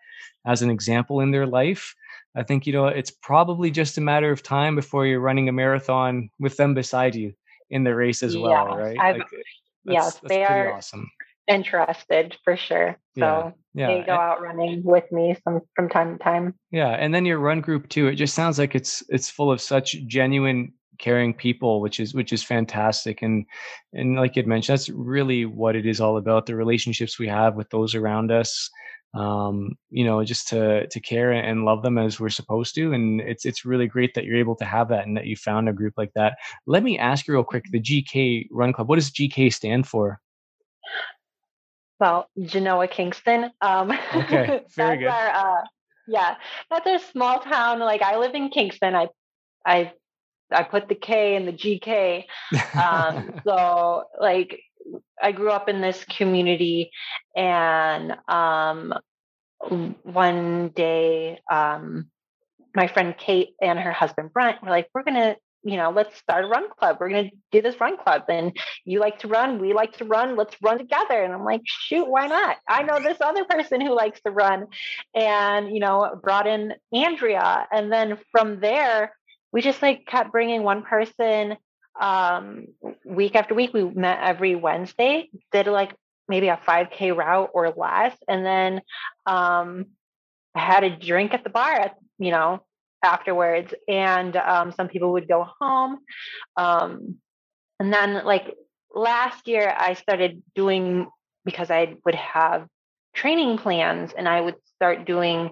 S3: as an example in their life. I think, you know, it's probably just a matter of time before you're running a marathon with them beside you in the race as well, eh,
S4: yes,
S3: right?
S4: Like, yes, they are awesome. Interested for sure. So yeah, yeah. they go out running with me some from time to time.
S3: Yeah. And then your run group too, it just sounds like it's it's full of such genuine caring people which is which is fantastic and and like you'd mentioned that's really what it is all about the relationships we have with those around us um, you know, just to to care and love them as we're supposed to. And it's it's really great that you're able to have that and that you found a group like that. Let me ask you real quick: the GK Run Club. What does GK stand for?
S4: Well, Genoa Kingston. Um,
S3: okay, very good.
S4: Our, uh, yeah, that's a small town. Like I live in Kingston. I I I put the K in the GK. Um, so like I grew up in this community, and um, one day, um, my friend Kate and her husband Brent were like, "We're gonna, you know, let's start a run club. We're gonna do this run club, and you like to run, we like to run. Let's run together." And I'm like, "Shoot, why not? I know this other person who likes to run," and you know, brought in Andrea, and then from there, we just like kept bringing one person um, week after week. We met every Wednesday, did like maybe a 5K route or less, and then um, had a drink at the bar, at, you know, afterwards. And um, some people would go home. Um, and then, like last year, I started doing because I would have training plans and I would start doing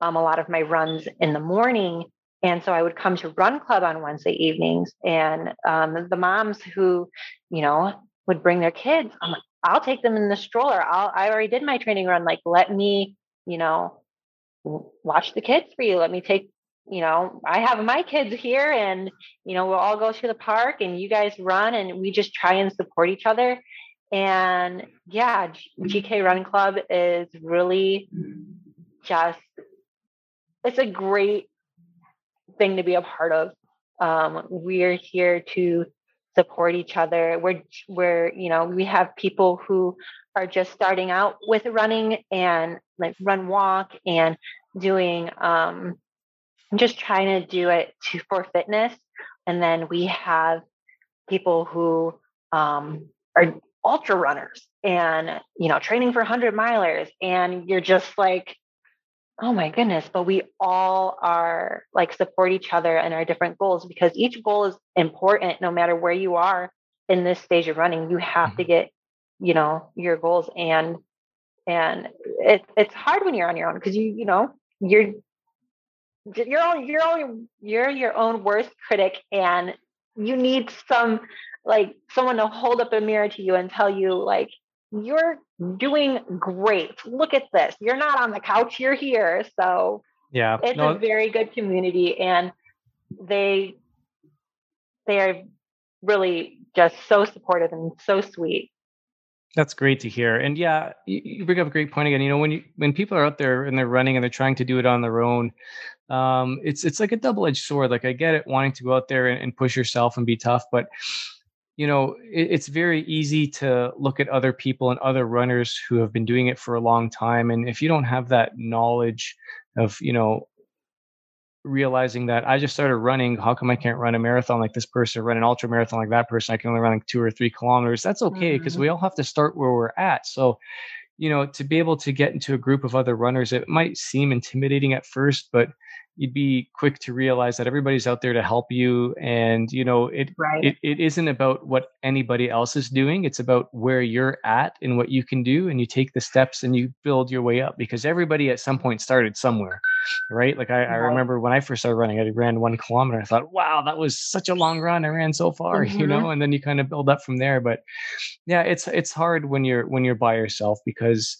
S4: um, a lot of my runs in the morning and so I would come to Run Club on Wednesday evenings, and um, the moms who, you know, would bring their kids, I'm like, I'll take them in the stroller. I'll, I already did my training run. Like, let me, you know, watch the kids for you. Let me take, you know, I have my kids here, and you know, we'll all go to the park, and you guys run, and we just try and support each other. And yeah, GK Run Club is really just, it's a great thing to be a part of. Um, we're here to support each other. We're we're you know we have people who are just starting out with running and like run walk and doing um, just trying to do it to for fitness. And then we have people who um, are ultra runners and you know training for 100 milers and you're just like Oh my goodness. But we all are like support each other and our different goals because each goal is important no matter where you are in this stage of running. You have to mm-hmm. get, you know, your goals. And and it, it's hard when you're on your own because you you know you're you're own, you're own, you're your own worst critic and you need some like someone to hold up a mirror to you and tell you like you're doing great look at this you're not on the couch you're here so
S3: yeah
S4: it's no. a very good community and they they are really just so supportive and so sweet
S3: that's great to hear. And yeah, you bring up a great point again. You know, when you when people are out there and they're running and they're trying to do it on their own, um, it's it's like a double edged sword. Like I get it, wanting to go out there and, and push yourself and be tough, but you know, it, it's very easy to look at other people and other runners who have been doing it for a long time, and if you don't have that knowledge of you know realizing that I just started running. How come I can't run a marathon like this person, run an ultra marathon like that person? I can only run like two or three kilometers. That's okay because mm-hmm. we all have to start where we're at. So, you know, to be able to get into a group of other runners, it might seem intimidating at first, but you'd be quick to realize that everybody's out there to help you and you know it, right. it it isn't about what anybody else is doing it's about where you're at and what you can do and you take the steps and you build your way up because everybody at some point started somewhere right like i, I remember when i first started running i ran one kilometer i thought wow that was such a long run i ran so far mm-hmm. you know and then you kind of build up from there but yeah it's it's hard when you're when you're by yourself because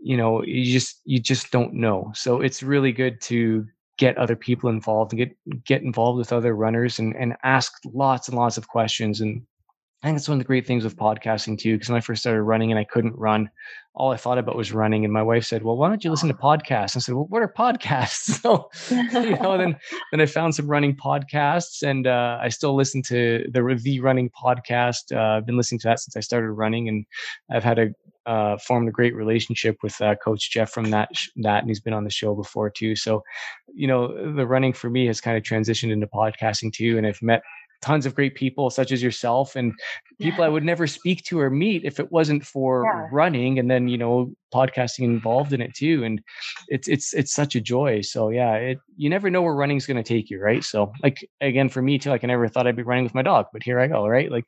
S3: you know you just you just don't know so it's really good to get other people involved and get get involved with other runners and and ask lots and lots of questions and I think that's one of the great things with podcasting too. Because when I first started running and I couldn't run, all I thought about was running. And my wife said, "Well, why don't you listen to podcasts?" I said, "Well, what are podcasts?" So, you know, then then I found some running podcasts, and uh, I still listen to the the running podcast. Uh, I've been listening to that since I started running, and I've had a uh, formed a great relationship with uh, Coach Jeff from that that, and he's been on the show before too. So, you know, the running for me has kind of transitioned into podcasting too, and I've met tons of great people such as yourself and people yeah. I would never speak to or meet if it wasn't for yeah. running and then you know podcasting involved in it too and it's it's it's such a joy. So yeah it you never know where running's going to take you right? So like again for me too like I never thought I'd be running with my dog but here I go right? Like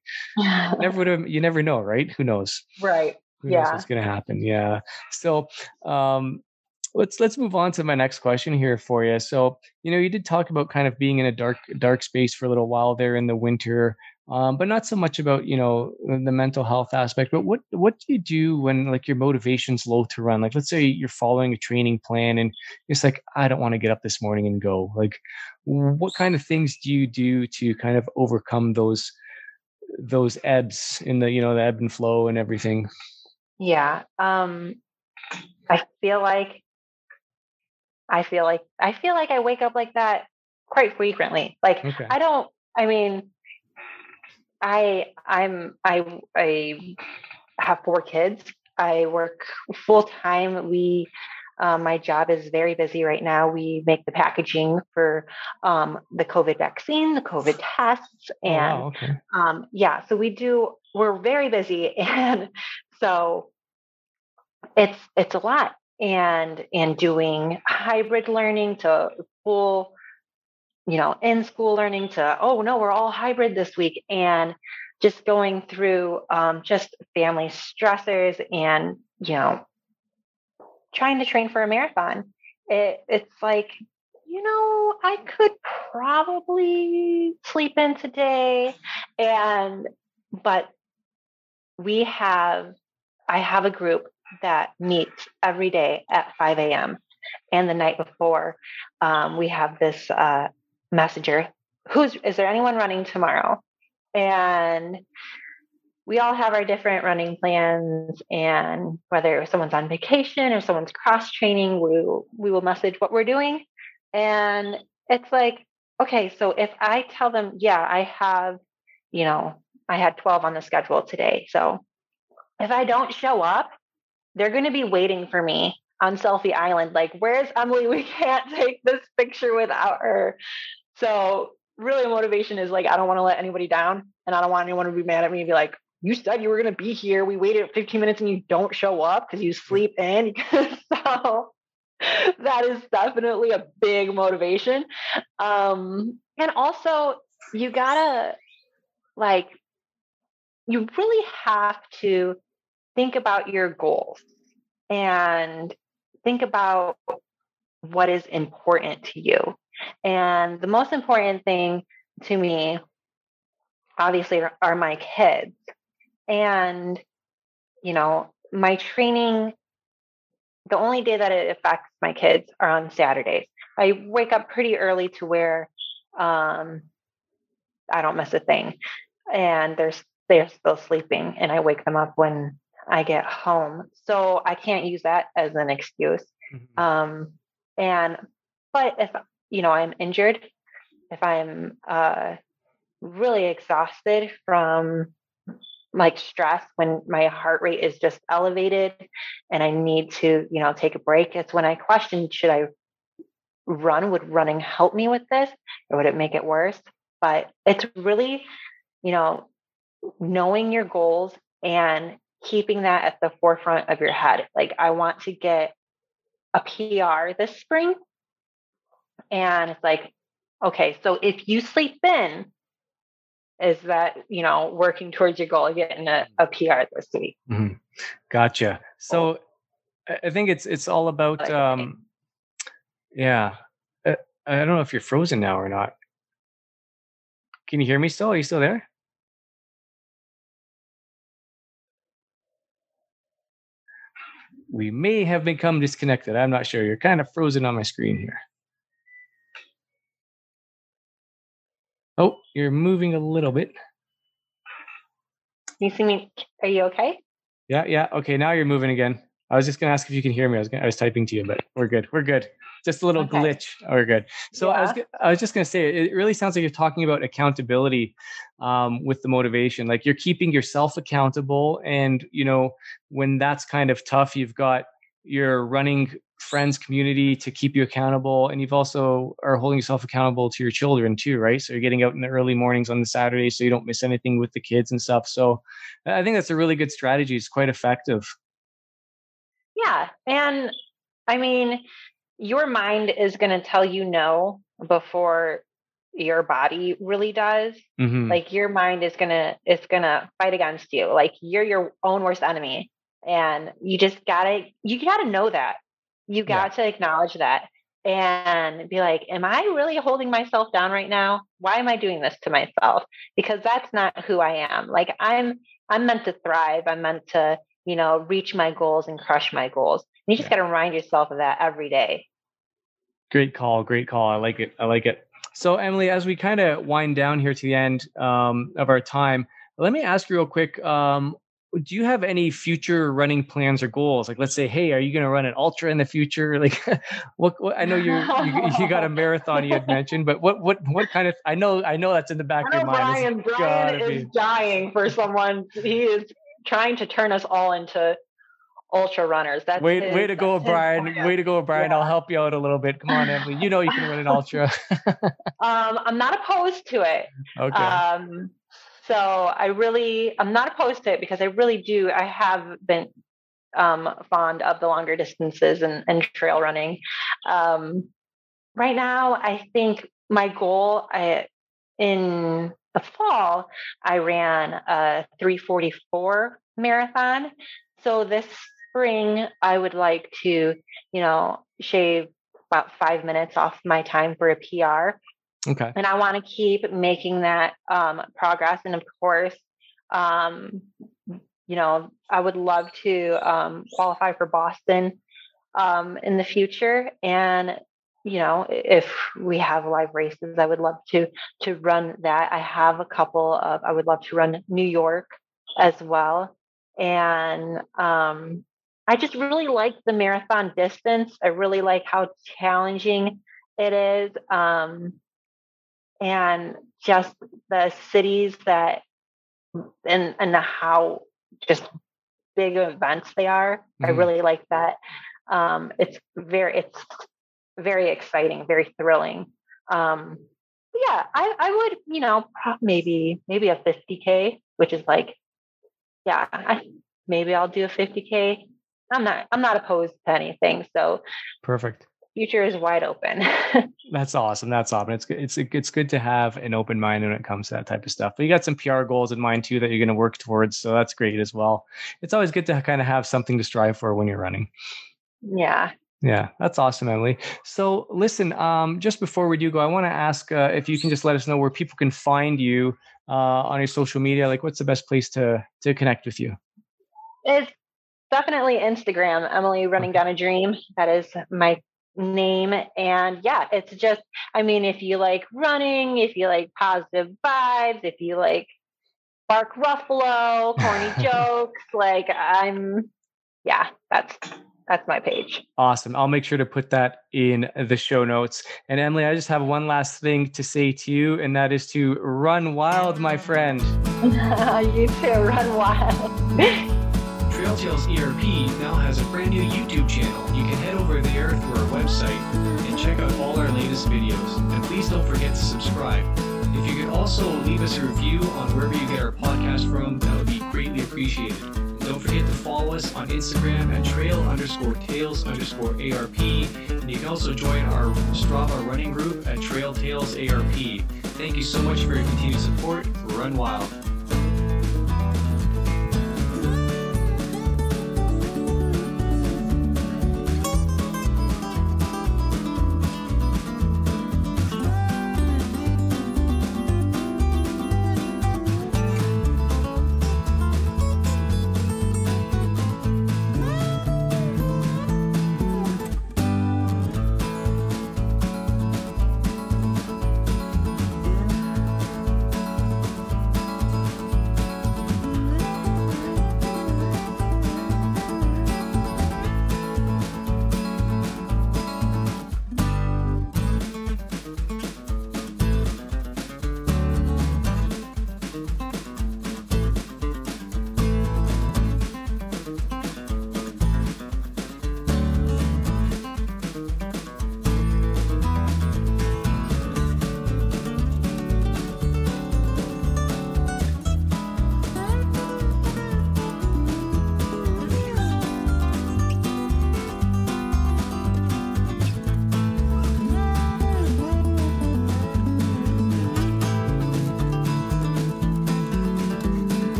S3: never would have you never know right? Who knows?
S4: Right.
S3: Who
S4: yeah.
S3: what's going to happen? Yeah. So um let's let's move on to my next question here for you. So, you know, you did talk about kind of being in a dark dark space for a little while there in the winter, um, but not so much about you know the mental health aspect. But what what do you do when like your motivation's low to run? Like, let's say you're following a training plan and it's like I don't want to get up this morning and go. Like, what kind of things do you do to kind of overcome those those ebbs in the you know the ebb and flow and everything?
S4: Yeah. Um I feel like I feel like I feel like I wake up like that quite frequently. Like okay. I don't I mean I I'm I I have four kids. I work full time. We um, my job is very busy right now. We make the packaging for um, the COVID vaccine, the COVID tests, and oh, wow, okay. um, yeah. So we do. We're very busy, and so it's it's a lot and and doing hybrid learning to full you know in school learning to oh no we're all hybrid this week and just going through um, just family stressors and you know trying to train for a marathon. It, it's like you know i could probably sleep in today and but we have i have a group that meets every day at 5 a.m. And the night before, um, we have this uh, messenger. Who's is there anyone running tomorrow? And we all have our different running plans, and whether someone's on vacation or someone's cross training, we will, we will message what we're doing. And it's like, okay, so if I tell them, yeah, I have, you know, I had 12 on the schedule today. So if I don't show up, they're going to be waiting for me on Selfie Island. Like, where's Emily? We can't take this picture without her. So, really, motivation is like, I don't want to let anybody down. And I don't want anyone to be mad at me and be like, you said you were going to be here. We waited 15 minutes and you don't show up because you sleep in. so, that is definitely a big motivation. Um, and also, you gotta like, you really have to think about your goals. and think about what is important to you. And the most important thing to me, obviously, are my kids. And, you know, my training, the only day that it affects my kids are on Saturdays. I wake up pretty early to where um, I don't miss a thing. And they're they're still sleeping and I wake them up when I get home. So I can't use that as an excuse. Mm-hmm. Um, and but if you know I'm injured, if I'm uh, really exhausted from like stress when my heart rate is just elevated and I need to, you know, take a break, it's when I question should I run? Would running help me with this or would it make it worse? But it's really, you know, knowing your goals and keeping that at the forefront of your head. Like, I want to get a PR this spring. And it's like, okay, so if you sleep in, is that, you know, working towards your goal of getting a, a PR this week?
S3: Mm-hmm. Gotcha. So I think it's, it's all about, um, yeah. Uh, I don't know if you're frozen now or not. Can you hear me still? Are you still there? We may have become disconnected. I'm not sure. You're kind of frozen on my screen here. Oh, you're moving a little bit.
S4: You see me? Are you okay?
S3: Yeah, yeah. Okay, now you're moving again. I was just gonna ask if you can hear me. I was gonna, I was typing to you, but we're good. We're good just a little okay. glitch. We're good. So yeah. I was I was just gonna say it really sounds like you're talking about accountability um, with the motivation. Like you're keeping yourself accountable, and you know when that's kind of tough, you've got your running friends community to keep you accountable and you've also are holding yourself accountable to your children too right so you're getting out in the early mornings on the saturday so you don't miss anything with the kids and stuff so i think that's a really good strategy it's quite effective
S4: yeah and i mean your mind is going to tell you no before your body really does. Mm-hmm. like your mind is going to is going to fight against you. Like you're your own worst enemy and you just got to you got to know that. You got yeah. to acknowledge that and be like am i really holding myself down right now? Why am i doing this to myself? Because that's not who i am. Like i'm i'm meant to thrive. I'm meant to you know reach my goals and crush my goals you just yeah. got to remind yourself of that every day.
S3: Great call. Great call. I like it. I like it. So, Emily, as we kind of wind down here to the end um, of our time, let me ask you real quick. Um, do you have any future running plans or goals? Like, let's say, hey, are you going to run an ultra in the future? Like, what, what I know you, you, you got a marathon you had mentioned, but what what what kind of? I know I know that's in the back of your
S4: mind. Brian, Brian is be... dying for someone. He is trying to turn us all into ultra runners. That's
S3: way, his, way to go, Brian. Way to go, Brian. Yeah. I'll help you out a little bit. Come on, Emily. You know you can run an ultra.
S4: um, I'm not opposed to it. Okay. Um, so I really, I'm not opposed to it because I really do. I have been um, fond of the longer distances and, and trail running. Um, right now, I think my goal I, in the fall, I ran a 344 marathon. So this spring, I would like to, you know, shave about five minutes off my time for a PR.
S3: Okay.
S4: And I want to keep making that um, progress. And of course, um, you know, I would love to um, qualify for Boston um, in the future. And you know, if we have live races, I would love to to run that. I have a couple of. I would love to run New York as well, and um, I just really like the marathon distance. I really like how challenging it is. Um, and just the cities that and and how just big events they are. Mm-hmm. I really like that. Um, it's very it's very exciting, very thrilling. Um, yeah, I, I would, you know, maybe maybe a 50k, which is like, yeah, I, maybe I'll do a 50k I'm not I'm not opposed to anything. So
S3: perfect.
S4: future is wide open.
S3: That's awesome. That's awesome. It's good. It's it's good to have an open mind when it comes to that type of stuff. But you got some PR goals in mind too that you're going to work towards, so that's great as well. It's always good to kind of have something to strive for when you're running.
S4: Yeah.
S3: Yeah, that's awesome, Emily. So, listen, um, just before we do go, I want to ask uh, if you can just let us know where people can find you uh, on your social media. Like, what's the best place to to connect with you?
S4: It's definitely Instagram, Emily Running Down a Dream. That is my name. And yeah, it's just, I mean, if you like running, if you like positive vibes, if you like Mark Ruffalo, corny jokes, like I'm, yeah, that's that's my page.
S3: Awesome. I'll make sure to put that in the show notes. And Emily, I just have one last thing to say to you, and that is to run wild, my friend.
S4: you too, run wild.
S1: Trail Tales ERP now has a brand new YouTube channel. You can head over there through our website and check out all our latest videos. And please don't forget to subscribe. If you could also leave us a review on wherever you get our podcast from, that would be greatly appreciated. Don't forget to follow us on Instagram at trail underscore tales underscore ARP. And you can also join our Strava running group at Trail Tales ARP. Thank you so much for your continued support. Run wild.